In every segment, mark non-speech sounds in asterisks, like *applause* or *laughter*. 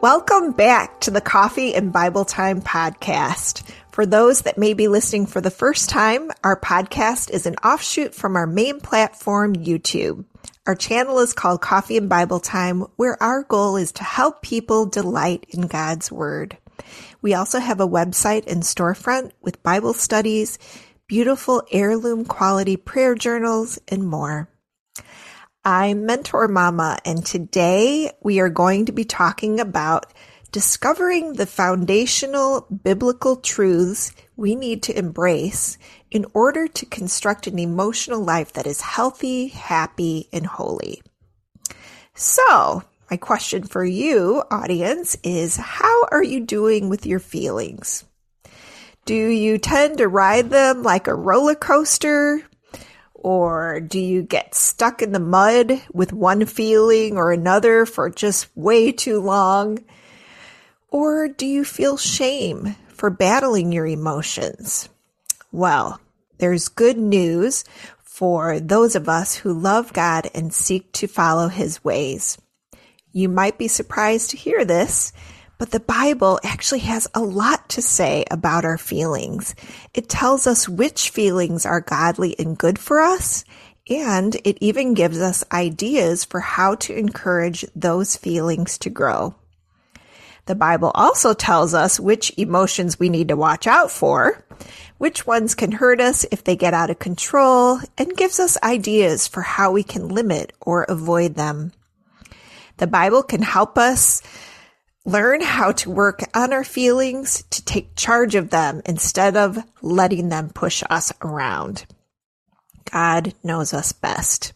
Welcome back to the Coffee and Bible Time podcast. For those that may be listening for the first time, our podcast is an offshoot from our main platform, YouTube. Our channel is called Coffee and Bible Time, where our goal is to help people delight in God's Word. We also have a website and storefront with Bible studies, beautiful heirloom quality prayer journals, and more. I'm Mentor Mama, and today we are going to be talking about discovering the foundational biblical truths we need to embrace in order to construct an emotional life that is healthy, happy, and holy. So, my question for you, audience, is how are you doing with your feelings? Do you tend to ride them like a roller coaster, or do you get stuck in the mud with one feeling or another for just way too long? Or do you feel shame for battling your emotions? Well, there's good news for those of us who love God and seek to follow his ways. You might be surprised to hear this, but the Bible actually has a lot to say about our feelings. It tells us which feelings are godly and good for us, and it even gives us ideas for how to encourage those feelings to grow. The Bible also tells us which emotions we need to watch out for, which ones can hurt us if they get out of control, and gives us ideas for how we can limit or avoid them. The Bible can help us learn how to work on our feelings to take charge of them instead of letting them push us around. God knows us best.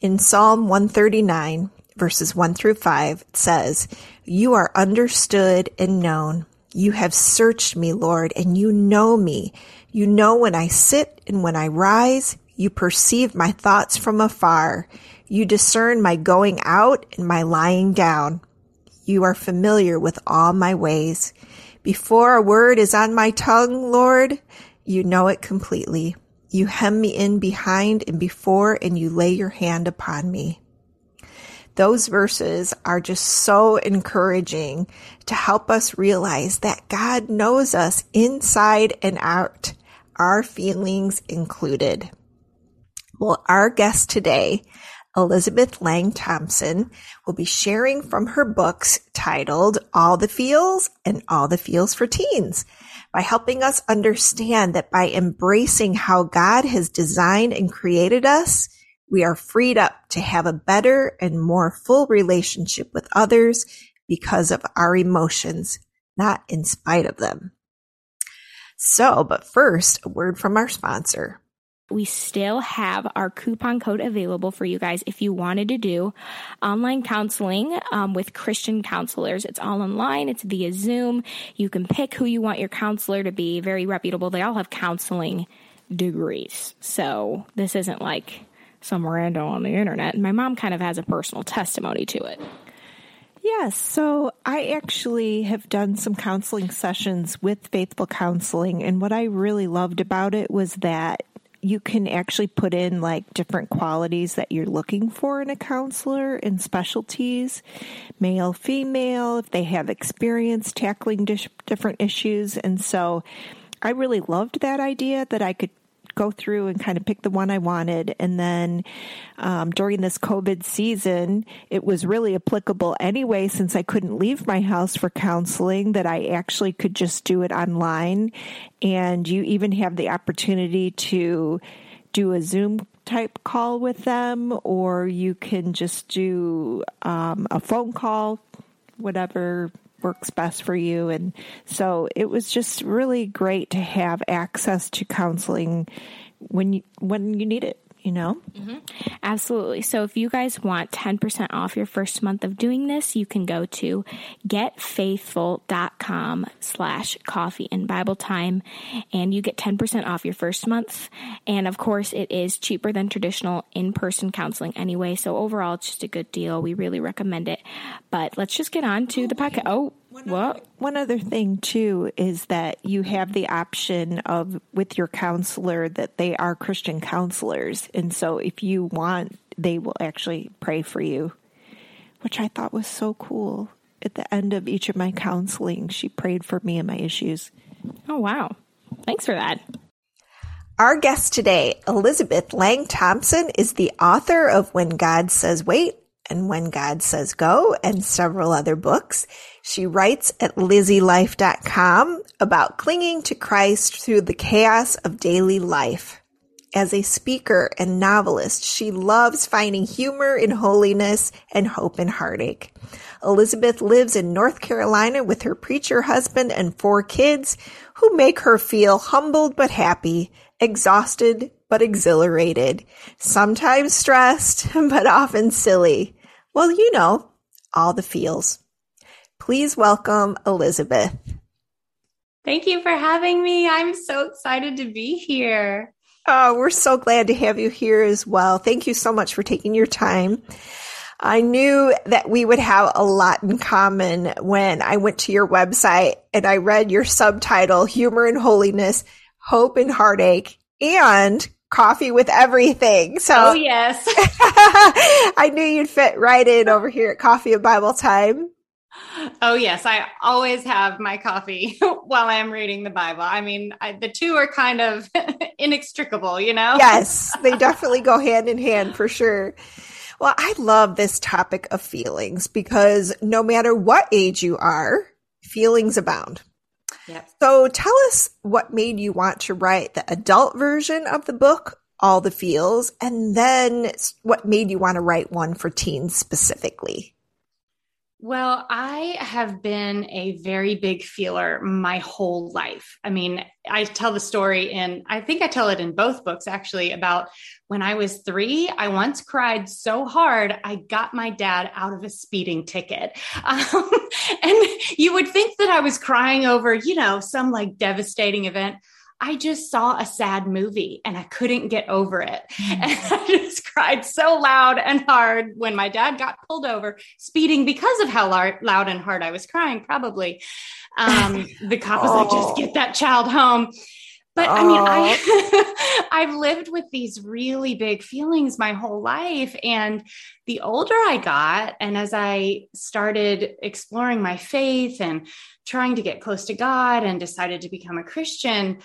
In Psalm 139, verses 1 through 5, it says, You are understood and known. You have searched me, Lord, and you know me. You know when I sit and when I rise. You perceive my thoughts from afar. You discern my going out and my lying down. You are familiar with all my ways. Before a word is on my tongue, Lord, you know it completely. You hem me in behind and before, and you lay your hand upon me. Those verses are just so encouraging to help us realize that God knows us inside and out, our feelings included. Well, our guest today Elizabeth Laing Thompson will be sharing from her books titled All the Feels and All the Feels for Teens by helping us understand that by embracing how God has designed and created us, we are freed up to have a better and more full relationship with others because of our emotions, not in spite of them. So, but first, a word from our sponsor we still have our coupon code available for you guys if you wanted to do online counseling um, with Christian counselors. It's all online. It's via Zoom. You can pick who you want your counselor to be. Very reputable. They all have counseling degrees. So this isn't like some random on the internet. And my mom kind of has a personal testimony to it. Yes. So I actually have done some counseling sessions with Faithful Counseling. And what I really loved about it was that you can actually put in like different qualities that you're looking for in a counselor and specialties, male, female, if they have experience tackling different issues. And so I really loved that idea that I could go through and kind of pick the one I wanted. And then um, during this COVID season, it was really applicable anyway, since I couldn't leave my house for counseling, that I actually could just do it online. And you even have the opportunity to do a Zoom type call with them, or you can just do um, a phone call, whatever works best for you. And so it was just really great to have access to counseling when you, when you need it you know? Mm-hmm. Absolutely. So if you guys want 10% off your first month of doing this, you can go to getfaithful.com slash coffee and Bible time and you get 10% off your first month. And of course, it is cheaper than traditional in-person counseling anyway. So overall, it's just a good deal. We really recommend it. But let's just get on to the podcast. Oh, one what? Other, one other thing too is that you have the option of with your counselor that they are Christian counselors, and so if you want, they will actually pray for you, which I thought was so cool. at the end of each of my counseling. She prayed for me and my issues. Oh, wow. Thanks for that. Our guest today, Elizabeth Laing Thompson, is the author of When God Says Wait and When God Says Go and several other books. She writes at lizzylife.com about clinging to Christ through the chaos of daily life. As a speaker and novelist, she loves finding humor in holiness and hope in heartache. Elizabeth lives in North Carolina with her preacher husband and four kids who make her feel humbled but happy, exhausted but exhilarated, sometimes stressed, *laughs* but often silly. Well, you know, all the feels. Please welcome Elizabeth. Thank you for having me. I'm so excited to be here. Oh, we're so glad to have you here as well. Thank you so much for taking your time. I knew that we would have a lot in common when I went to your website and I read your subtitle, Humor and Holiness, Hope and Heartache, and Coffee with Everything. So, oh, yes. *laughs* I knew you'd fit right in over here at Coffee and Bible Time. Oh, yes. I always have my coffee *laughs* while I'm reading the Bible. I mean, I, the two are kind of *laughs* inextricable, you know? Yes, they definitely go hand in hand for sure. Well, I love this topic of feelings because no matter what age you are, feelings abound. Yep. So tell us what made you want to write the adult version of the book, All the Feels, and then what made you want to write one for teens specifically? Well, I have been a very big feeler my whole life. I mean, I tell the story in, I think I tell it in both books actually, about when I was three. I once cried so hard, I got my dad out of a speeding ticket. *laughs* Um, and you would think that I was crying over, you know, some like devastating event. I just saw a sad movie and I couldn't get over it. Mm-hmm. And *laughs* I just cried so loud and hard when my dad got pulled over speeding because of how loud and hard I was crying, probably. Um, the cop was oh. like, just get that child home. But. I mean, I *laughs* I've lived with these really big feelings my whole life. And the older I got, and as I started exploring my faith and trying to get close to God and decided to become a Christian,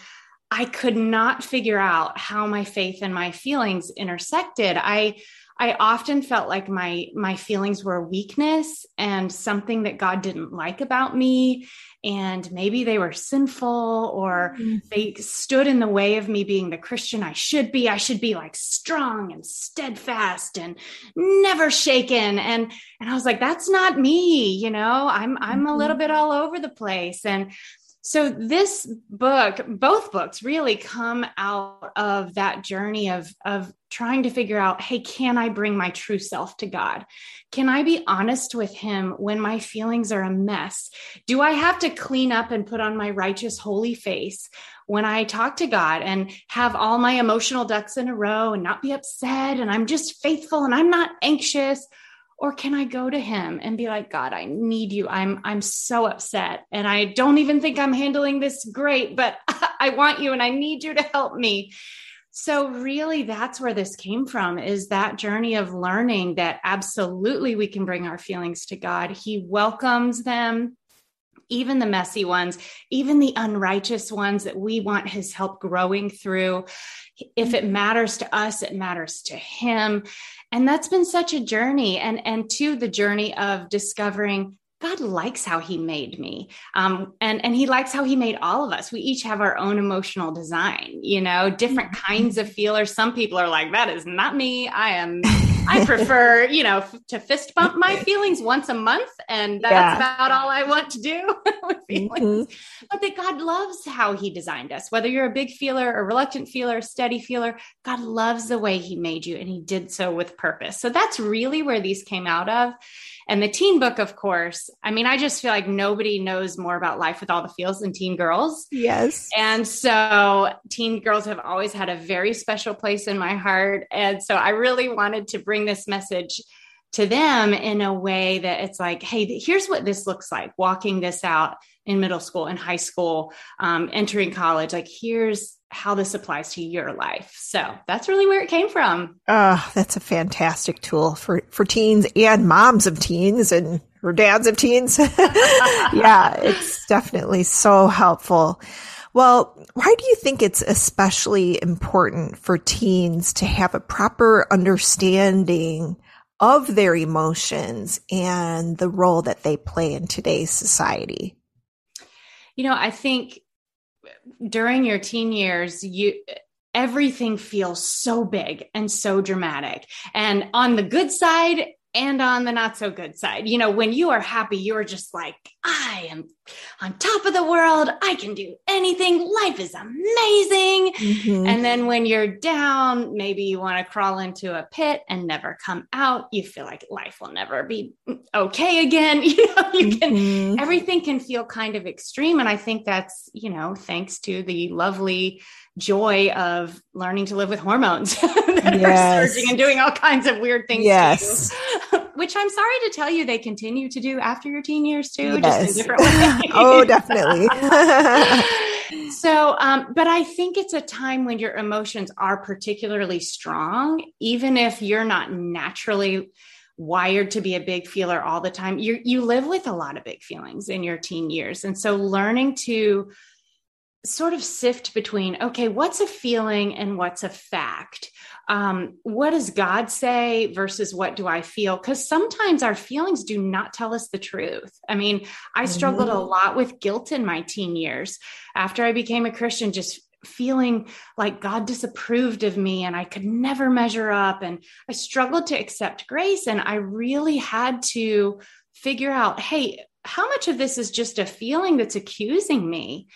I could not figure out how my faith and my feelings intersected. I I often felt like my my feelings were a weakness and something that God didn't like about me and maybe they were sinful or mm-hmm. they stood in the way of me being the Christian I should be. I should be like strong and steadfast and never shaken and and I was like that's not me, you know. I'm I'm mm-hmm. a little bit all over the place and so this book both books really come out of that journey of of trying to figure out hey can i bring my true self to god? Can i be honest with him when my feelings are a mess? Do i have to clean up and put on my righteous holy face when i talk to god and have all my emotional ducks in a row and not be upset and i'm just faithful and i'm not anxious or can i go to him and be like god i need you. I'm i'm so upset and i don't even think i'm handling this great but *laughs* i want you and i need you to help me. So really that's where this came from is that journey of learning that absolutely we can bring our feelings to god. He welcomes them even the messy ones, even the unrighteous ones that we want his help growing through. If it matters to us, it matters to him and that's been such a journey and and to the journey of discovering God likes how he made me. Um, and, and he likes how he made all of us. We each have our own emotional design, you know, different mm-hmm. kinds of feelers. Some people are like, that is not me. I am, I *laughs* prefer, you know, f- to fist bump my feelings once a month. And that's yeah. about all I want to do *laughs* with feelings. Mm-hmm. But that God loves how he designed us, whether you're a big feeler, a reluctant feeler, a steady feeler, God loves the way he made you and he did so with purpose. So that's really where these came out of. And the teen book, of course, I mean, I just feel like nobody knows more about life with all the feels than teen girls. Yes. And so teen girls have always had a very special place in my heart. And so I really wanted to bring this message to them in a way that it's like, hey, here's what this looks like walking this out in middle school and high school, um, entering college. Like, here's how this applies to your life. So that's really where it came from. Oh, that's a fantastic tool for, for teens and moms of teens and or dads of teens. *laughs* yeah, it's definitely so helpful. Well, why do you think it's especially important for teens to have a proper understanding of their emotions and the role that they play in today's society? You know, I think during your teen years, you everything feels so big and so dramatic. And on the good side, and on the not so good side. You know, when you are happy, you're just like, I am on top of the world. I can do anything. Life is amazing. Mm-hmm. And then when you're down, maybe you want to crawl into a pit and never come out. You feel like life will never be okay again. *laughs* You know, you can, mm-hmm. everything can feel kind of extreme. And I think that's, you know, thanks to the lovely joy of learning to live with hormones *laughs* that yes. are surging and doing all kinds of weird things. Yes. Which I'm sorry to tell you, they continue to do after your teen years too, yes. just in different ways. *laughs* oh, definitely. *laughs* so, um, but I think it's a time when your emotions are particularly strong, even if you're not naturally wired to be a big feeler all the time. You you live with a lot of big feelings in your teen years, and so learning to sort of sift between okay what's a feeling and what's a fact? Um, what does god say versus what do i feel? Because sometimes our feelings do not tell us the truth. I mean i struggled mm-hmm. a lot with guilt in my teen years. After i became a christian just feeling like god disapproved of me and i could never measure up. And i struggled to accept grace and i really had to figure out hey how much of this is just a feeling that's accusing me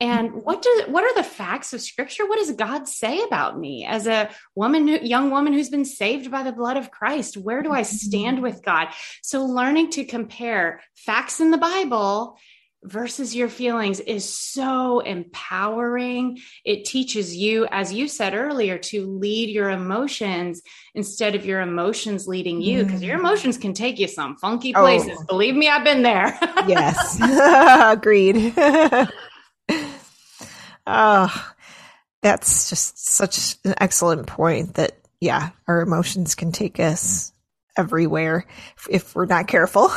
and what do what are the facts of scripture what does god say about me as a woman young woman who's been saved by the blood of christ where do i stand with god so learning to compare facts in the bible versus your feelings is so empowering. It teaches you, as you said earlier, to lead your emotions instead of your emotions leading you, because your mm. emotions can take you some funky oh. places. Oh. Believe me, I've been there. *laughs* yes, *laughs* agreed. *laughs* Oh, that's just such an excellent point that, yeah, our emotions can take us everywhere if we're not careful.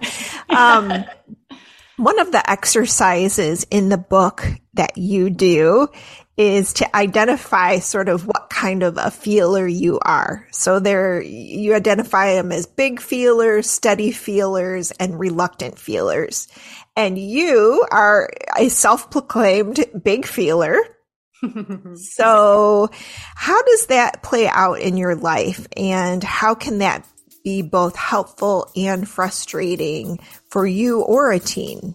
*laughs* um, *laughs* one of the exercises in the book that you do is to identify sort of what kind of a feeler you are. So there, you identify them as big feelers, steady feelers, and reluctant feelers. And you are a self-proclaimed big feeler. *laughs* so how does that play out in your life and how can that be both helpful and frustrating for you or a teen?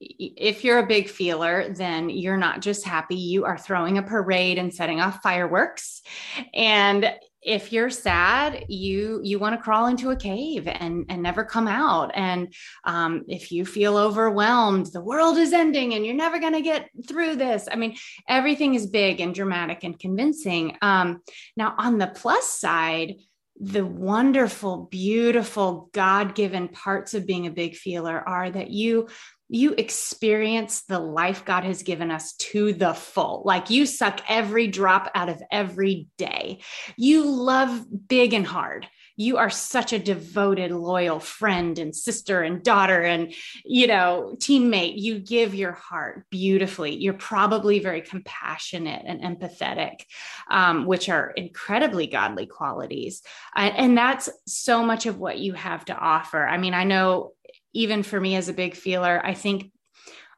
if you're a big feeler, then you're not just happy, you are throwing a parade and setting off fireworks. And if you're sad, you you want to crawl into a cave and and never come out. And um, if you feel overwhelmed, the world is ending and you're never going to get through this. I mean, everything is big and dramatic and convincing. Um, now, on the plus side, the wonderful, beautiful, God given parts of being a big feeler are that you you experience the life God has given us to the full. Like you suck every drop out of every day. You love big and hard. you are such a devoted, loyal friend and sister and daughter and, you know, teammate. You give your heart beautifully. You're probably very compassionate and empathetic, um, which are incredibly godly qualities. Uh, and that's so much of what you have to offer. I mean, I know even for me as a big feeler, I think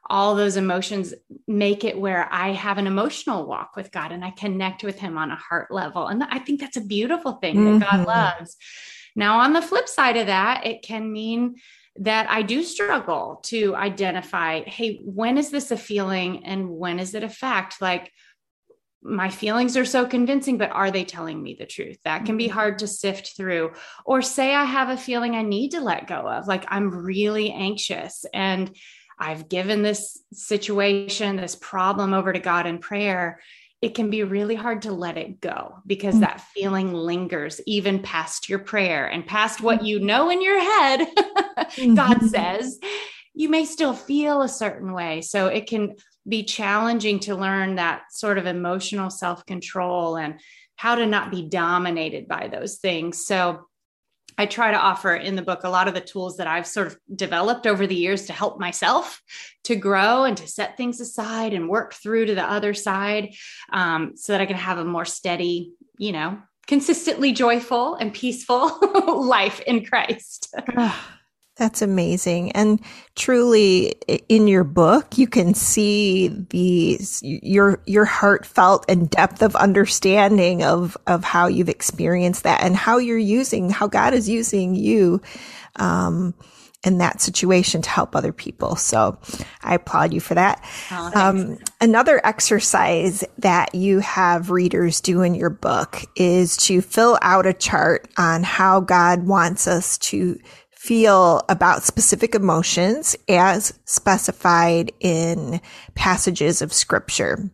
all those emotions make it where I have an emotional walk with God and I connect with Him on a heart level. And I think that's a beautiful thing mm-hmm. that God mm-hmm. loves. Now, on the flip side of that, it can mean that I do struggle to identify hey, when is this a feeling and when is it a fact? Like, my feelings are so convincing, but are they telling me the truth? That can be mm-hmm. hard to sift through. Or say I have a feeling I need to let go of, like I'm really anxious and I've given this situation, this problem over to God in prayer, it can be really hard to let it go because mm-hmm. that feeling lingers even past your prayer and past what you know in your head, *laughs* mm-hmm. God says, you may still feel a certain way. So it can be challenging to learn that sort of emotional self control and how to not be dominated by those things. So I try to offer in the book a lot of the tools that I've sort of developed over the years to help myself to grow and to set things aside and work through to the other side um, so that I can have a more steady, you know, consistently joyful and peaceful *laughs* life in Christ. *sighs* That's amazing. And truly in your book, you can see these, your, your heartfelt and depth of understanding of, of how you've experienced that and how you're using, how God is using you, um, in that situation to help other people. So I applaud you for that. Oh, um, another exercise that you have readers do in your book is to fill out a chart on how God wants us to feel about specific emotions as specified in passages of scripture.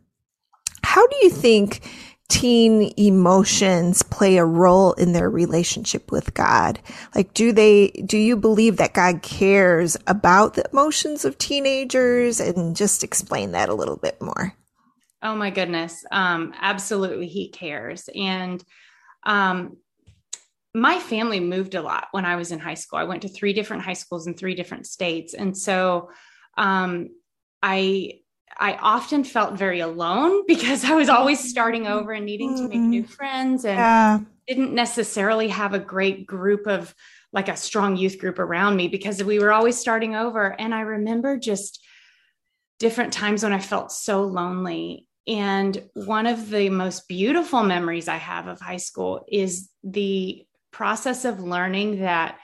How do you think teen emotions play a role in their relationship with God? Like, do they, do you believe that God cares about the emotions of teenagers? And just explain that a little bit more. Oh my goodness. Um, absolutely. He cares. And, um, my family moved a lot when I was in high school. I went to three different high schools in three different states. And so um, I I often felt very alone *laughs* because I was always starting over and needing to make new mm-hmm. friends and yeah. didn't necessarily have a great group of like a strong youth group around me because we were always starting over. And I remember just different times when I felt so lonely. And one of the most beautiful memories I have of high school is the process of learning that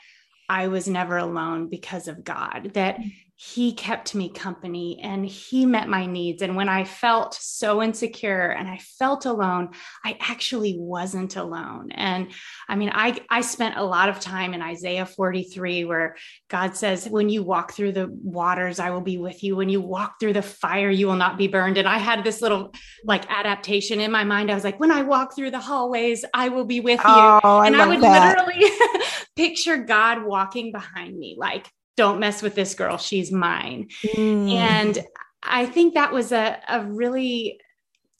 I was never alone because of God, that he kept me company and he met my needs. And when I felt so insecure and I felt alone, I actually wasn't alone. And I mean, I, I spent a lot of time in Isaiah 43 where God says, When you walk through the waters, I will be with you. When you walk through the fire, you will not be burned. And I had this little like adaptation in my mind. I was like, When I walk through the hallways, I will be with you. Oh, and I, I would that. literally *laughs* picture God walking behind me, like, don't mess with this girl she's mine. Mm. and i think that was a, a really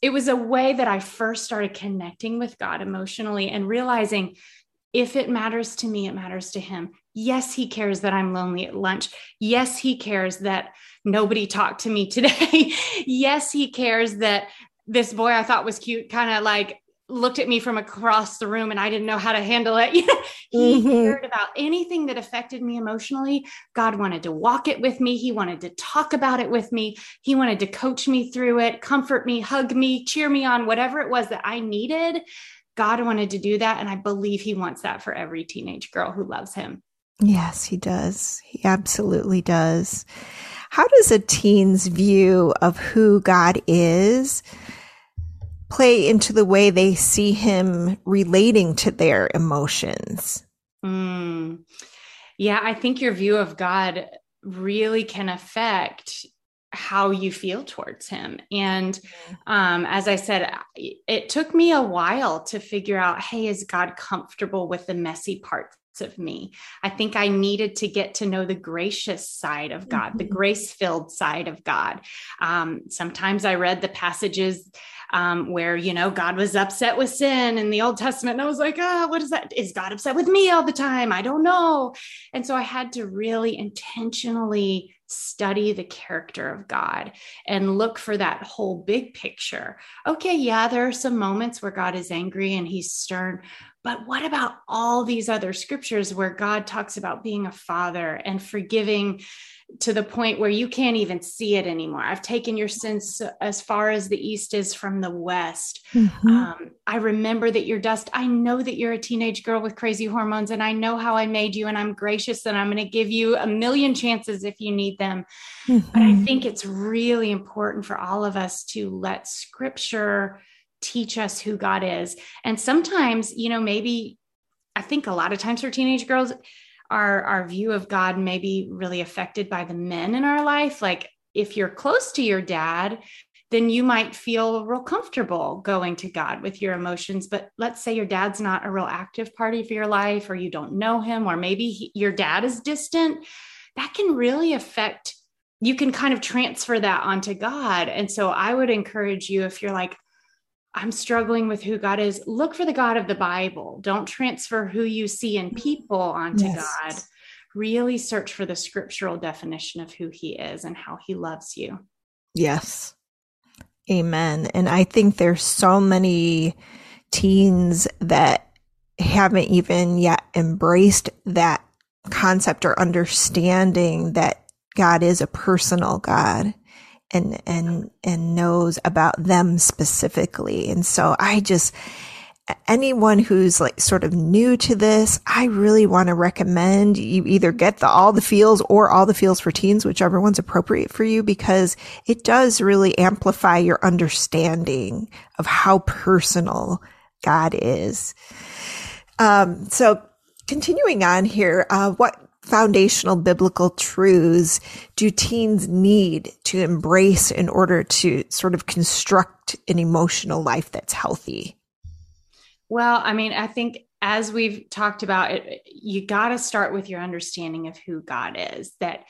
it was a way that i first started connecting with god emotionally and realizing if it matters to me it matters to him. Yes he cares that i'm lonely at lunch. Yes he cares that nobody talked to me *laughs* today. Yes he cares that this boy i thought was cute kind of like looked at me from across the room and I didn't know how to handle it. *laughs* he mm-hmm. cared about anything that affected me emotionally. God wanted to walk it with me. He wanted to talk about it with me. He wanted to coach me through it, comfort me, hug me, cheer me on, whatever it was that I needed. God wanted to do that. And I believe He wants that for every teenage girl who loves Him. Yes, He does. He absolutely does. How does a teen's view of who God is? Play into the way they see him relating to their emotions. Mm. Yeah, I think your view of God really can affect how you feel towards him. And mm-hmm. um, as I said, it took me a while to figure out hey, is God comfortable with the messy parts of me. I think I needed to get to know the gracious side of God, mm-hmm. the grace filled side of God. Um, sometimes I read the passages um, where, you know, God was upset with sin in the Old Testament. And I was like, oh, what is that? Is God upset with me all the time? I don't know. And so I had to really intentionally study the character of God and look for that whole big picture. Okay, yeah, there are some moments where God is angry and he's stern, but what about all these other scriptures where God talks about being a father and forgiving to the point where you can't even see it anymore. I've taken your sins as far as the east is from the west. Mm-hmm. Um, I remember that you're dust. I know that you're a teenage girl with crazy hormones, and I know how I made you, and I'm gracious, and I'm going to give you a million chances if you need them. Mm-hmm. But I think it's really important for all of us to let scripture teach us who God is. And sometimes, you know, maybe I think a lot of times for teenage girls, our our view of God may be really affected by the men in our life. Like if you're close to your dad, then you might feel real comfortable going to God with your emotions. But let's say your dad's not a real active part of your life, or you don't know him, or maybe he, your dad is distant. That can really affect. You can kind of transfer that onto God. And so I would encourage you if you're like, I'm struggling with who God is, look for the God of the Bible. Don't transfer who you see in people onto yes. God. Really search for the scriptural definition of who he is and how he loves you. Yes. Amen. And I think there's so many teens that haven't even yet embraced that concept or understanding that God is a personal God and and and knows about them specifically. And so I just anyone who's like sort of new to this, I really want to recommend you either get the all the feels or all the feels for teens, whichever one's appropriate for you, because it does really amplify your understanding of how personal God is. Um, so continuing on here, uh, what foundational biblical truths do teens need to embrace in order to sort of construct an emotional life that's healthy? Well, I mean, I think as we've talked about it, you got to start with your understanding of who God is, that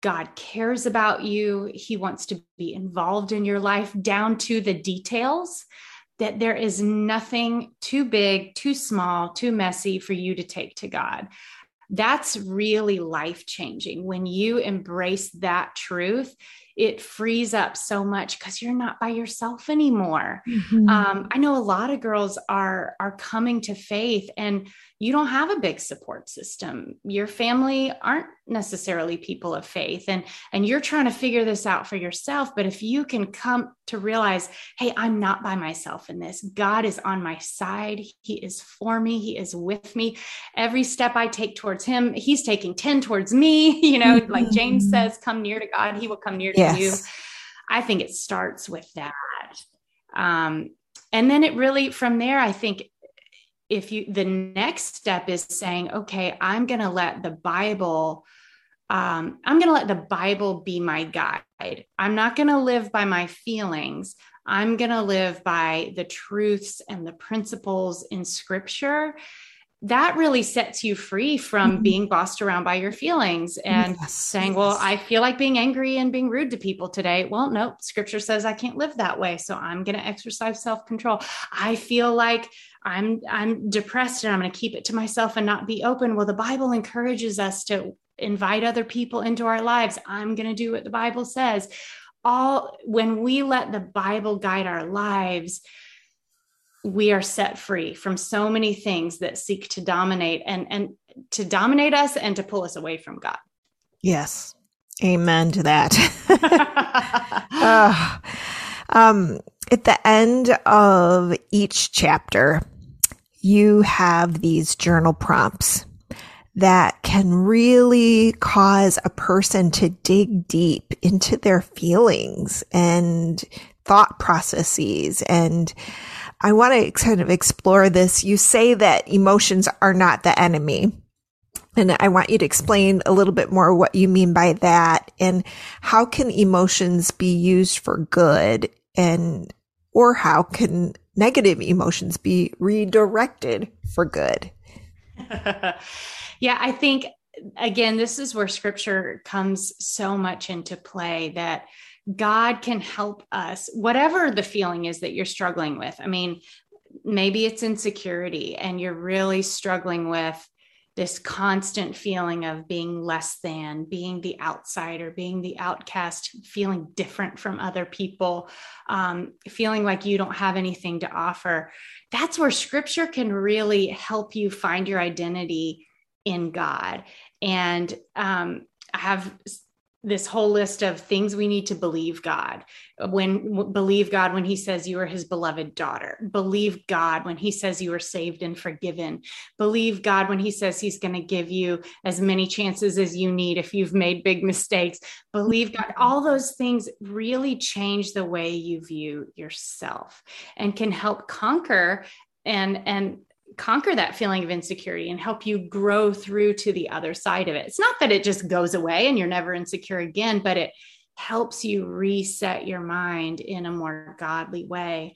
God cares about you. He wants to be involved in your life down to the details, that there is nothing too big, too small, too messy for you to take to God that's really life changing when you embrace that truth it frees up so much because you're not by yourself anymore mm-hmm. um, i know a lot of girls are are coming to faith and you don't have a big support system. Your family aren't necessarily people of faith and and you're trying to figure this out for yourself. But if you can come to realize hey i'm not by myself in this. God is on my side. He is for me. He is with me. Every step i take towards him he's taking 10 towards me. *laughs* You know mm-hmm. like james says come near to god he will come near to you. I think it starts with that. Um, and then it really from there i think if you the next step is saying okay i'm going to let the bible um, i'm going to let the bible be my guide. I'm not going to live by my feelings. I'm going to live by the truths and the principles in scripture that really sets you free from mm-hmm. being bossed around by your feelings and yes, saying, Well, I feel like being angry and being rude to people today. Well, no, scripture says I can't live that way. So I'm going to exercise self control. I feel like I'm I'm depressed and I'm going to keep it to myself and not be open. Well, the Bible encourages us to invite other people into our lives. I'm going to do what the Bible says. All when we let the Bible guide our lives, we are set free from so many things that seek to dominate and and to dominate us and to pull us away from God. Yes. Amen to that. *laughs* *laughs* uh, um, at the end of each chapter, you have these journal prompts that can really cause a person to dig deep into their feelings and thought processes and I want to kind of explore this. You say that emotions are not the enemy. And I want you to explain a little bit more what you mean by that and how can emotions be used for good and, or how can negative emotions be redirected for good? *laughs* yeah, I think again, this is where scripture comes so much into play that God can help us, whatever the feeling is that you're struggling with. I mean, maybe it's insecurity and you're really struggling with this constant feeling of being less than, being the outsider, being the outcast, feeling different from other people, um, feeling like you don't have anything to offer. That's where scripture can really help you find your identity in God. And um, I have this whole list of things we need to believe God. When believe God when he says you are his beloved daughter. Believe God when he says you are saved and forgiven. Believe God when he says he's going to give you as many chances as you need if you've made big mistakes. Believe God. All those things really change the way you view yourself and can help conquer and and conquer that feeling of insecurity and help you grow through to the other side of it. It's not that it just goes away and you're never insecure again, but it helps you reset your mind in a more godly way.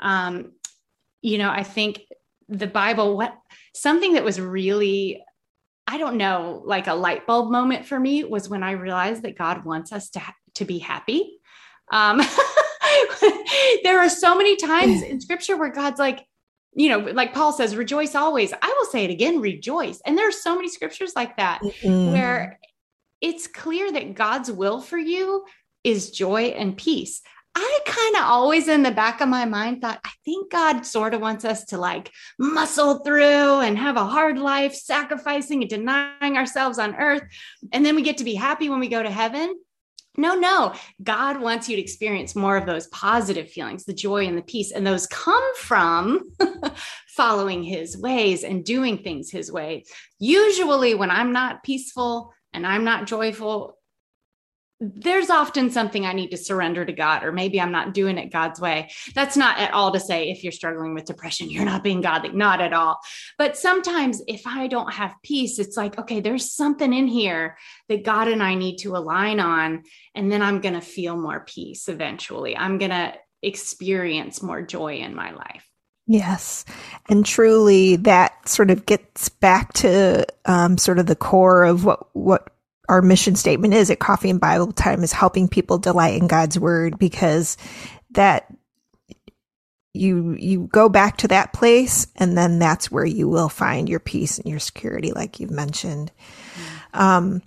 Um, you know, I think the Bible, what something that was really, I don't know, like a light bulb moment for me was when I realized that God wants us to, to be happy. Um, *laughs* there are so many times in scripture where God's like, you know, like Paul says, rejoice always. I will say it again, rejoice. And there are so many scriptures like that mm-hmm. where it's clear that God's will for you is joy and peace. I kind of always in the back of my mind thought, I think God sort of wants us to like muscle through and have a hard life, sacrificing and denying ourselves on earth. And then we get to be happy when we go to heaven. No, no. God wants you to experience more of those positive feelings, the joy and the peace. And those come from *laughs* following his ways and doing things his way. Usually, when I'm not peaceful and I'm not joyful, there's often something I need to surrender to God, or maybe I'm not doing it God's way. That's not at all to say if you're struggling with depression, you're not being godly, not at all. But sometimes if I don't have peace, it's like, okay, there's something in here that God and I need to align on. And then I'm going to feel more peace eventually. I'm going to experience more joy in my life. Yes. And truly, that sort of gets back to um, sort of the core of what, what our mission statement is at Coffee and Bible Time is helping people delight in God's word because that you you go back to that place and then that's where you will find your peace and your security like you've mentioned. Mm-hmm. Um,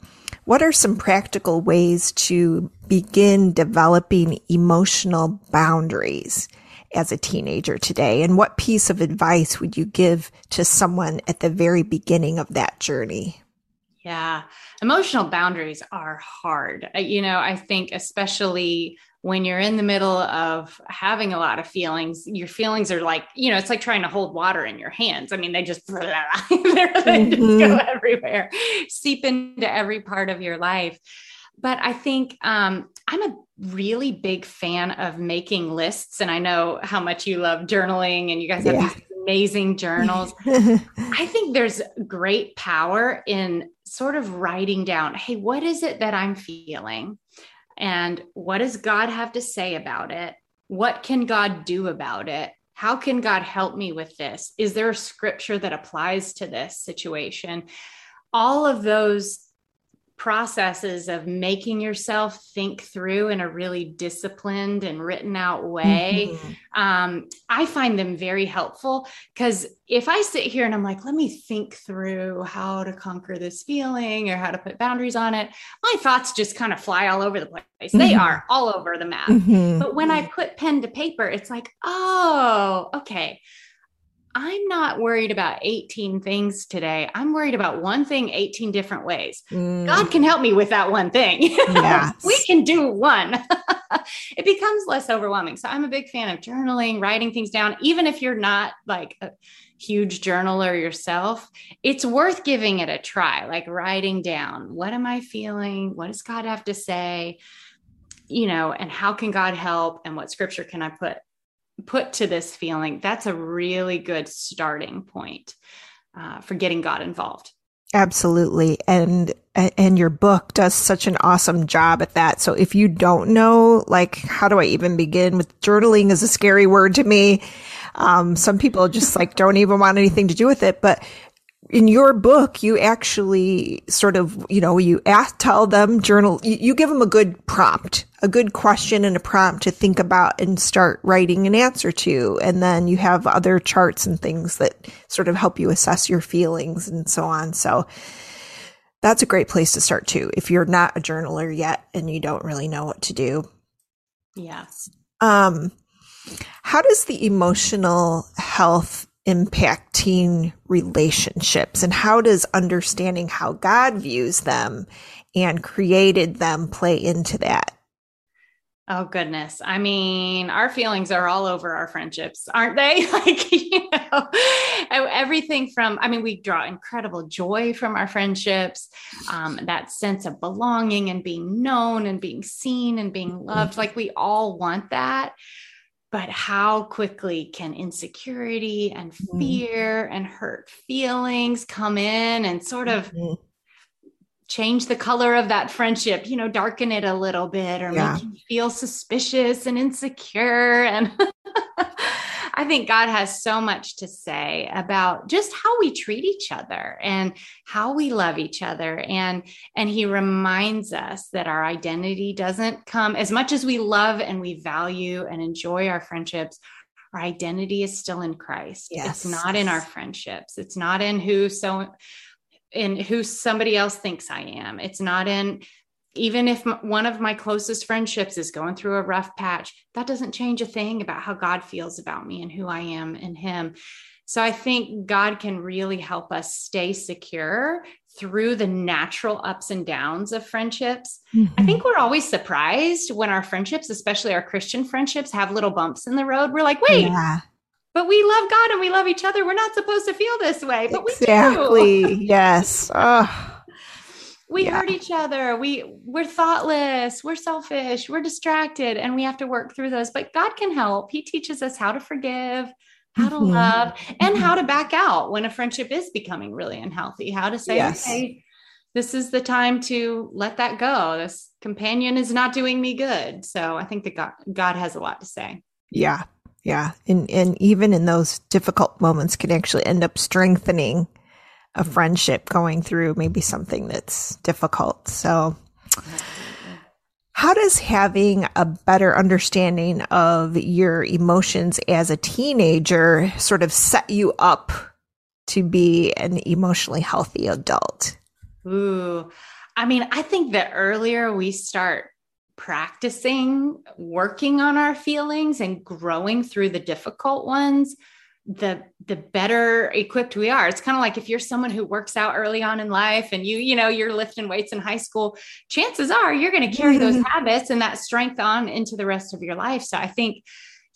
what are some practical ways to begin developing emotional boundaries as a teenager today? And what piece of advice would you give to someone at the very beginning of that journey? Yeah, emotional boundaries are hard. You know, I think especially when you're in the middle of having a lot of feelings, your feelings are like, you know, it's like trying to hold water in your hands. I mean, they just, *laughs* they mm-hmm. just go mm-hmm. everywhere, seep into every part of your life. But I think um, I'm a really big fan of making lists. And I know how much you love journaling and you guys have yeah. these amazing journals. *laughs* I think there's great power in sort of writing down hey, what is it that I'm feeling? And what does God have to say about it? What can God do about it? How can God help me with this? Is there a scripture that applies to this situation? All of those processes of making yourself think through in a really disciplined and written out way mm-hmm. um, i find them very helpful because if i sit here and i'm like let me think through how to conquer this feeling or how to put boundaries on it my thoughts just kind of fly all over the place mm-hmm. they are all over the map mm-hmm. but when i put pen to paper it's like oh okay I'm not worried about 18 things today. I'm worried about one thing 18 different ways. Mm. God can help me with that one thing. *laughs* Yes. we can do one. *laughs* it becomes less overwhelming. So I'm a big fan of journaling, writing things down, even if you're not like a huge journaler yourself. It's worth giving it a try, like writing down what am I feeling? What does God have to say? You know, and how can God help? And what scripture can I put put to this feeling, that's a really good starting point uh, for getting God involved. Absolutely. And, and your book does such an awesome job at that. So if you don't know, like, how do I even begin with journaling is a scary word to me. Um, some people just like don't even want anything to do with it, but in your book, you actually sort of, you know, you ask, tell them journal, you, you, give them a good prompt, a good question and a prompt to think about and start writing an answer to. And then you have other charts and things that sort of help you assess your feelings and so on. So that's a great place to start too. If you're not a journaler yet and you don't really know what to do. Yes. Um, how does the emotional health impact teen relationships and how does understanding how God views them and created them play into that? Oh goodness. I mean, our feelings are all over our friendships, aren't they? *laughs* like, you know, everything from, I mean, we draw incredible joy from our friendships, um, that sense of belonging and being known and being seen and being loved. Like, we all want that but how quickly can insecurity and mm-hmm. fear and hurt feelings come in and sort of mm-hmm. Change the color of that friendship you know darken it a little bit or yeah. make you feel suspicious and insecure and *laughs* I think God has so much to say about just how we treat each other and how we love each other and and he reminds us that our identity doesn't come as much as we love and we value and enjoy our friendships our identity is still in Christ. Yes. It's not in our friendships. It's not in who so in who somebody else thinks I am. It's not in even if one of my closest friendships is going through a rough patch, that doesn't change a thing about how God feels about me and who I am in Him. So I think God can really help us stay secure through the natural ups and downs of friendships. Mm-hmm. I think we're always surprised when our friendships, especially our Christian friendships, have little bumps in the road. We're like, wait, yeah. But we love God and we love each other. We're not supposed to feel this way, but exactly. we do. Exactly. Yes. *laughs* Oh we yeah. hurt each other we we're thoughtless we're selfish we're distracted and we have to work through those but god can help he teaches us how to forgive how to mm-hmm. love and mm-hmm. how to back out when a friendship is becoming really unhealthy how to say yes. okay this is the time to let that go this companion is not doing me good so i think that god, god has a lot to say yeah yeah and and even in those difficult moments can actually end up strengthening a hmm. friendship going through maybe something that's difficult. So, how does having a better understanding of your emotions as a teenager sort of set you up to be an emotionally healthy adult? Ooh, I mean, I think the earlier we start practicing working on our feelings and growing through the difficult ones, the the better equipped we are it's kind of like if you're someone who works out early on in life and you you know you're lifting weights in high school chances are you're going to carry those mm-hmm. habits and that strength on into the rest of your life so i think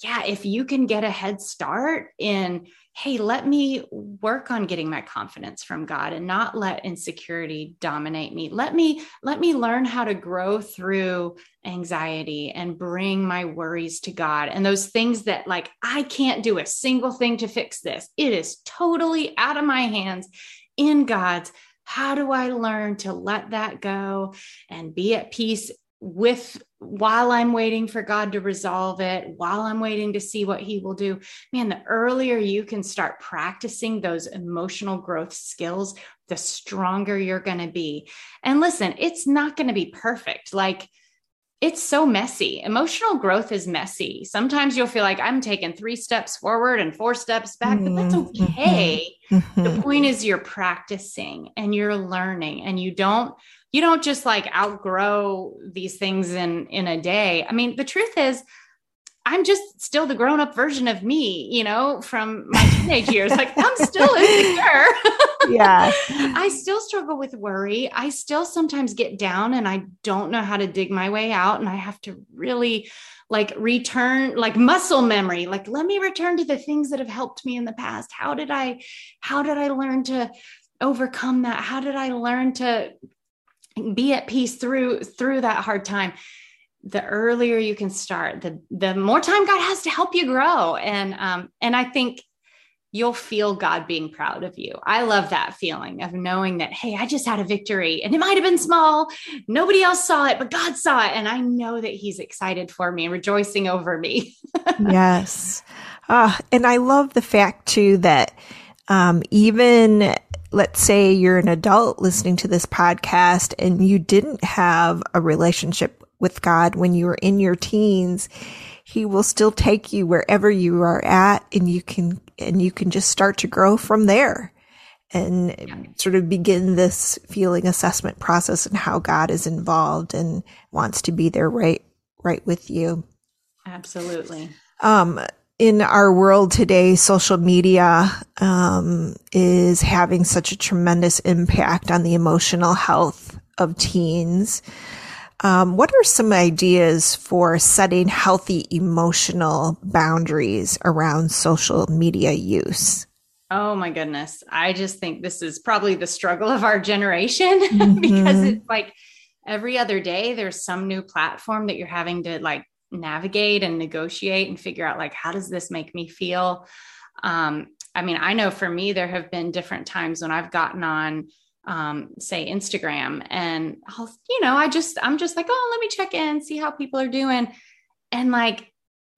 yeah if you can get a head start in hey, let me work on getting my confidence from God and not let insecurity dominate me. Let me let me learn how to grow through anxiety and bring my worries to God and those things that like I can't do a single thing to fix this. It is totally out of my hands in God's how do I learn to let that go and be at peace with while I'm waiting for God to resolve it, while I'm waiting to see what He will do, man, the earlier you can start practicing those emotional growth skills, the stronger you're going to be. And listen, it's not going to be perfect. Like, it's so messy. Emotional growth is messy. Sometimes you'll feel like I'm taking three steps forward and four steps back, but that's mm-hmm. okay. Mm-hmm. The point is you're practicing and you're learning and you don't you don't just like outgrow these things in in a day. I mean, the truth is I'm just still the grown up version of me, you know, from my teenage years. Like I'm still insecure. *laughs* yeah. I still struggle with worry. I still sometimes get down and I don't know how to dig my way out. And I have to really like return, like muscle memory, like let me return to the things that have helped me in the past. How did I, how did I learn to overcome that? How did I learn to be at peace through through that hard time the earlier you can start the the more time god has to help you grow. And um and i think you'll feel god being proud of you. I love that feeling of knowing that hey i just had a victory and it might have been small. Nobody else saw it but god saw it. And i know that he's excited for me and rejoicing over me. *laughs* Yes. Uh, and i love the fact too that um, even let's say you're an adult listening to this podcast and you didn't have a relationship with God when you were in your teens, he will still take you wherever you are at and you can, and you can just start to grow from there and yeah. sort of begin this feeling assessment process and how God is involved and wants to be there right, right with you. Absolutely. Um, in our world today, social media um, is having such a tremendous impact on the emotional health of teens. Um, what are some ideas for setting healthy emotional boundaries around social media use? Oh my goodness. I just think this is probably the struggle of our generation *laughs* mm-hmm. because it's like every other day there's some new platform that you're having to like navigate and negotiate and figure out like how does this make me feel? Um, i mean i know for me there have been different times when i've gotten on um, say instagram and i'll you know i just i'm just like oh let me check in see how people are doing. And like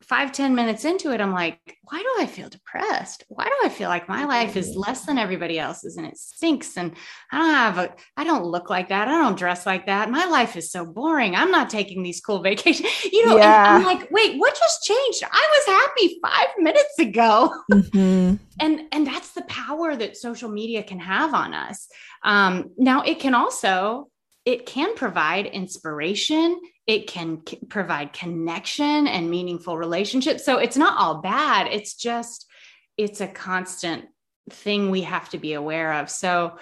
five ten minutes into it, I'm like, why do I feel depressed? Why do I feel like my life is less than everybody else's and it stinks? And I don't have a, I don't look like that. I don't dress like that. My life is so boring. I'm not taking these cool *laughs* vacations. You know, yeah. I'm like, wait, what just changed? I was happy five minutes ago. *laughs* Mm-hmm. and and that's the power that social media can have on us. Um, now it can also it can provide inspiration it can c- provide connection and meaningful relationships. So it's not all bad it's just it's a constant thing we have to be aware of. So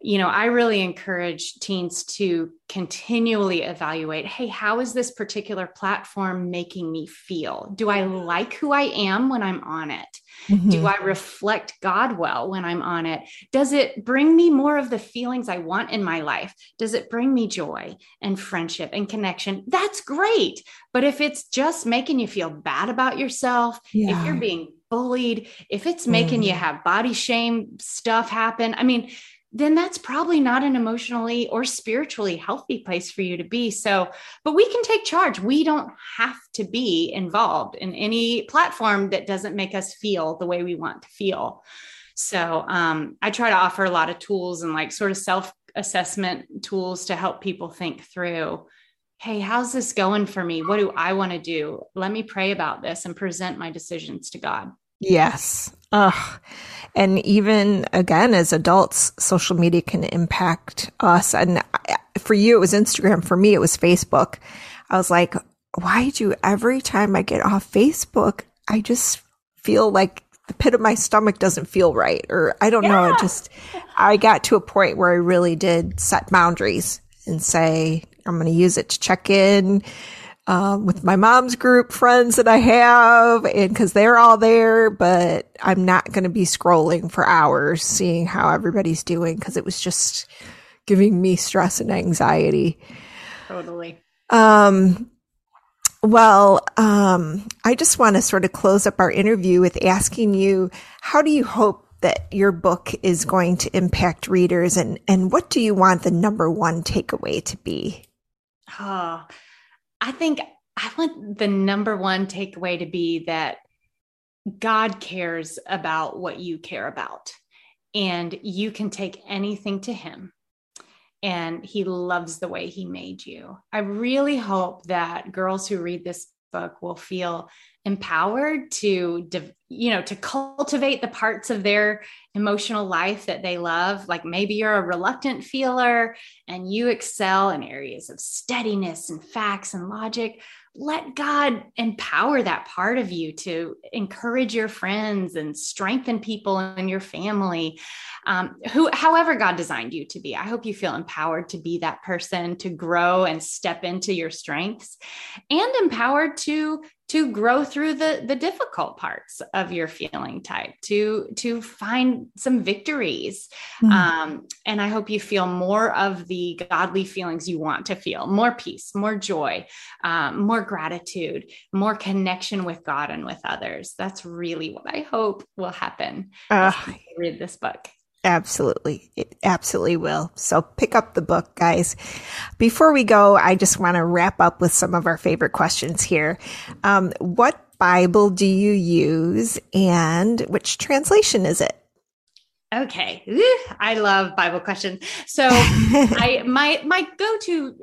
you know, I really encourage teens to continually evaluate hey, how is this particular platform making me feel? Do I like who I am when I'm on it? Mm-hmm. Do I reflect God well when I'm on it? Does it bring me more of the feelings I want in my life? Does it bring me joy and friendship and connection? That's great. But if it's just making you feel bad about yourself, yeah. if you're being bullied, if it's making mm. you have body shame stuff happen, I mean, then that's probably not an emotionally or spiritually healthy place for you to be. So, but we can take charge. We don't have to be involved in any platform that doesn't make us feel the way we want to feel. So, um, I try to offer a lot of tools and like sort of self assessment tools to help people think through hey, how's this going for me? What do I want to do? Let me pray about this and present my decisions to God. Yes. Ugh. And even again, as adults, social media can impact us. And for you, it was Instagram. For me, it was Facebook. I was like, why do every time I get off Facebook, I just feel like the pit of my stomach doesn't feel right? Or I don't yeah. know. It just, I got to a point where I really did set boundaries and say, I'm going to use it to check in um, with my mom's group friends that I have, and because they're all there, but I'm not going to be scrolling for hours seeing how everybody's doing because it was just giving me stress and anxiety. Totally. Um, well, um, I just want to sort of close up our interview with asking you, how do you hope that your book is going to impact readers and, and what do you want the number one takeaway to be? Oh, I think I want the number one takeaway to be that God cares about what you care about, and you can take anything to Him. And he loves the way he made you. I really hope that girls who read this book will feel empowered to you know to cultivate the parts of their emotional life that they love like maybe you're a reluctant feeler and you excel in areas of steadiness and facts and logic let God empower that part of you to encourage your friends and strengthen people in your family. Um, who, however, God designed you to be. I hope you feel empowered to be that person, to grow and step into your strengths, and empowered to to grow through the the difficult parts of your feeling type to to find some victories. Mm-hmm. um, and i hope you feel more of the godly feelings you want to feel more peace more joy um, more gratitude more connection with god and with others. That's really what i hope will happen uh, read this book Absolutely. It absolutely will. So pick up the book, guys. Before we go, I just want to wrap up with some of our favorite questions here. Um, what Bible do you use and which translation is it? Okay, I love Bible questions. So *laughs* I my my go to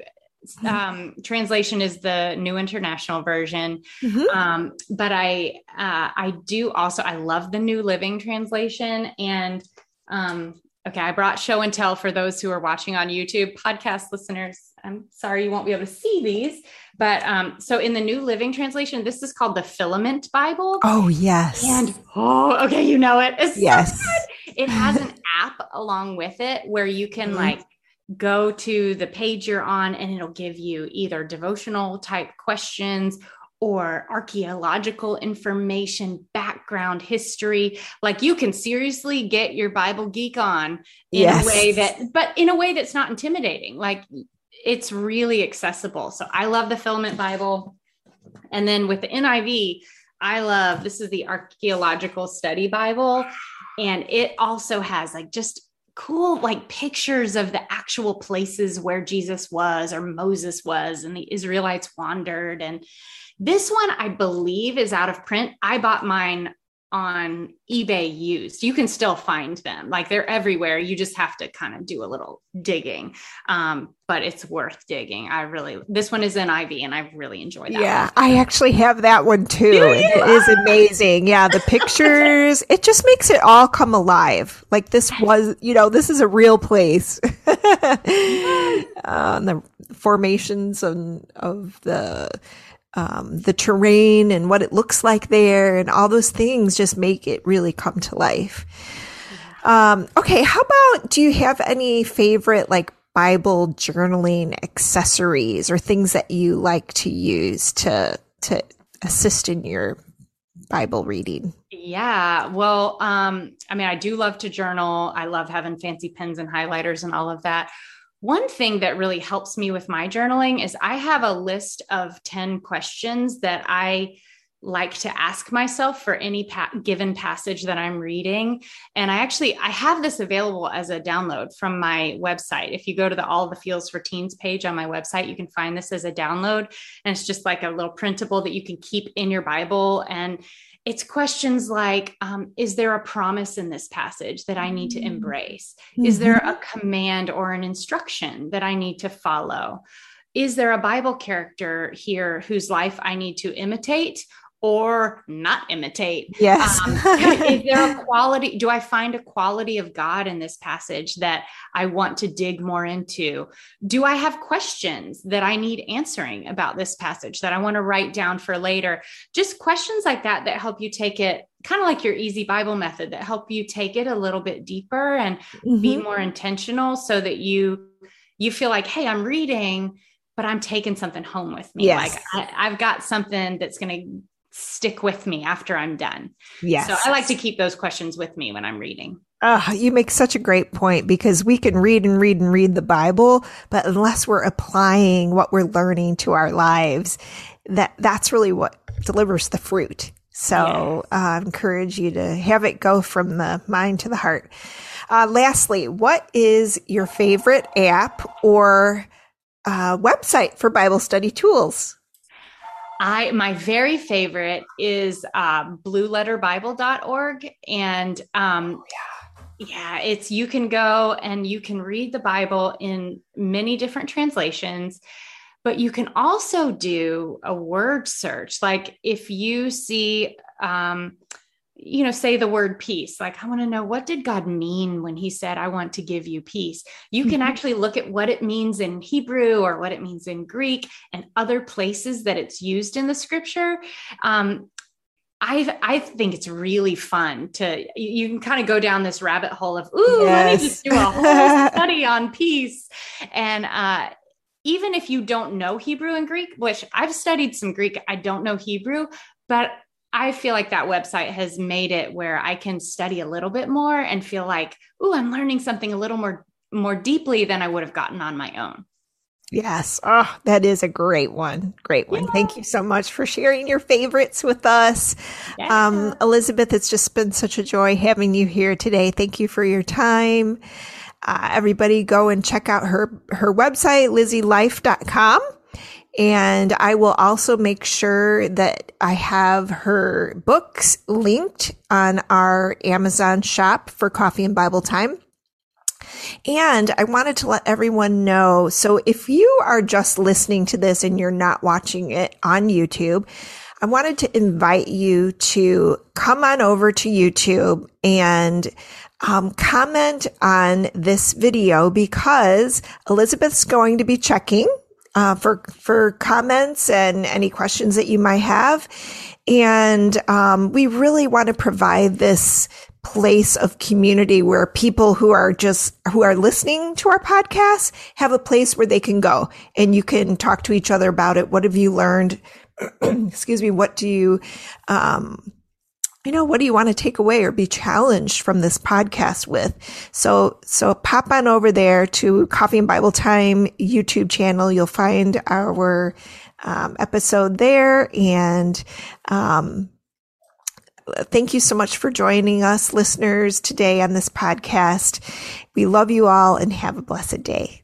um, translation is the New International Version, mm-hmm. um, but I uh, I do also I love the New Living Translation and um, okay, I brought show and tell for those who are watching on YouTube. Podcast listeners, I'm sorry you won't be able to see these, but um, so in the New Living Translation, this is called the Filament Bible. Oh yes, and oh okay, you know it. It's yes. So it has an app along with it where you can mm-hmm. like go to the page you're on and it'll give you either devotional type questions or archaeological information, background history. Like you can seriously get your Bible geek on in yes. a way that, but in a way that's not intimidating. Like it's really accessible. So I love the Filament Bible. And then with the NIV, I love this is the Archaeological Study Bible and it also has like just cool like pictures of the actual places where Jesus was or Moses was and the Israelites wandered and this one I believe is out of print. I bought mine on eBay used. You can still find them. Like they're everywhere. You just have to kind of do a little digging. Um, but it's worth digging. I really this one is NIV and I really enjoy that. Yeah, one. I actually have that one too. It is amazing. Yeah, the pictures, it just makes it all come alive. Like this was, you know, this is a real place. *laughs* uh, the formations of, of the um, the terrain and what it looks like there and all those things just make it really come to life. Um, okay, how about do you have any favorite like Bible journaling accessories or things that you like to use to to assist in your Bible reading? Yeah, well, um, I mean, I do love to journal. I love having fancy pens and highlighters and all of that. One thing that really helps me with my journaling is I have a list of 10 questions that I like to ask myself for any pa- given passage that I'm reading. And I actually I have this available as a download from my website. If you go to the All the Feels for Teens page on my website, you can find this as a download and it's just like a little printable that you can keep in your Bible and it's questions like um, is there a promise in this passage that i need to mm. embrace mm-hmm. is there a command or an instruction that i need to follow is there a bible character here whose life i need to imitate or not imitate? Yes. um, *laughs* is there a quality? Do I find a quality of God in this passage that I want to dig more into? Do I have questions that I need answering about this passage that I want to write down for later? Just questions like that that help you take it kind of like your easy Bible method that help you take it a little bit deeper and mm-hmm. be more intentional so that you you feel like, hey, I'm reading but I'm taking something home with me. Yes. Like I, have got something that's going to stick with me after I'm done. Yes. So I like to keep those questions with me when I'm reading. Uh, you make such a great point because we can read and read and read the Bible, but unless we're applying what we're learning to our lives, that that's really what delivers the fruit. So uh, I encourage you to have it go from the mind to the heart. Uh, lastly, what is your favorite app or uh, website for Bible study tools? I my very favorite is uh, blueletterbible.org and um, oh, yeah. yeah, it's you can go and you can read the Bible in many different translations but you can also do a word search like if you see um, you know, say the word peace. Like, I want to know what did God mean when he said, I want to give you peace? You can mm-hmm. actually look at what it means in Hebrew or what it means in Greek and other places that it's used in the scripture. Um, I I think it's really fun to you can kind of go down this rabbit hole of ooh yes. let me just do a whole *laughs* study on peace and uh, even if you don't know Hebrew and Greek, which I've studied some Greek, I don't know Hebrew, but I feel like that website has made it where I can study a little bit more and feel like, oh, I'm learning something a little more more deeply than I would have gotten on my own. Yes. Oh, that is a great one. Great one. Yeah. Thank you so much for sharing your favorites with us. Yeah. Um, Elizabeth, it's just been such a joy having you here today. Thank you for your time. Uh, everybody go and check out her, her website, lizzielife.com And I will also make sure that I have her books linked on our Amazon shop for coffee and Bible time. And I wanted to let everyone know. So if you are just listening to this and you're not watching it on YouTube, I wanted to invite you to come on over to YouTube and um, comment on this video because Elizabeth's going to be checking uh, for for comments and any questions that you might have, and um, we really want to provide this place of community where people who are just who are listening to our podcast have a place where they can go and you can talk to each other about it. What have you learned? *clears throat* Excuse me. What do you um, you know, what do you want to take away or be challenged from this podcast with? So, so pop on over there to Coffee and Bible Time YouTube channel. You'll find our um, episode there. And um, thank you so much for joining us, listeners, today on this podcast. We love you all and have a blessed day.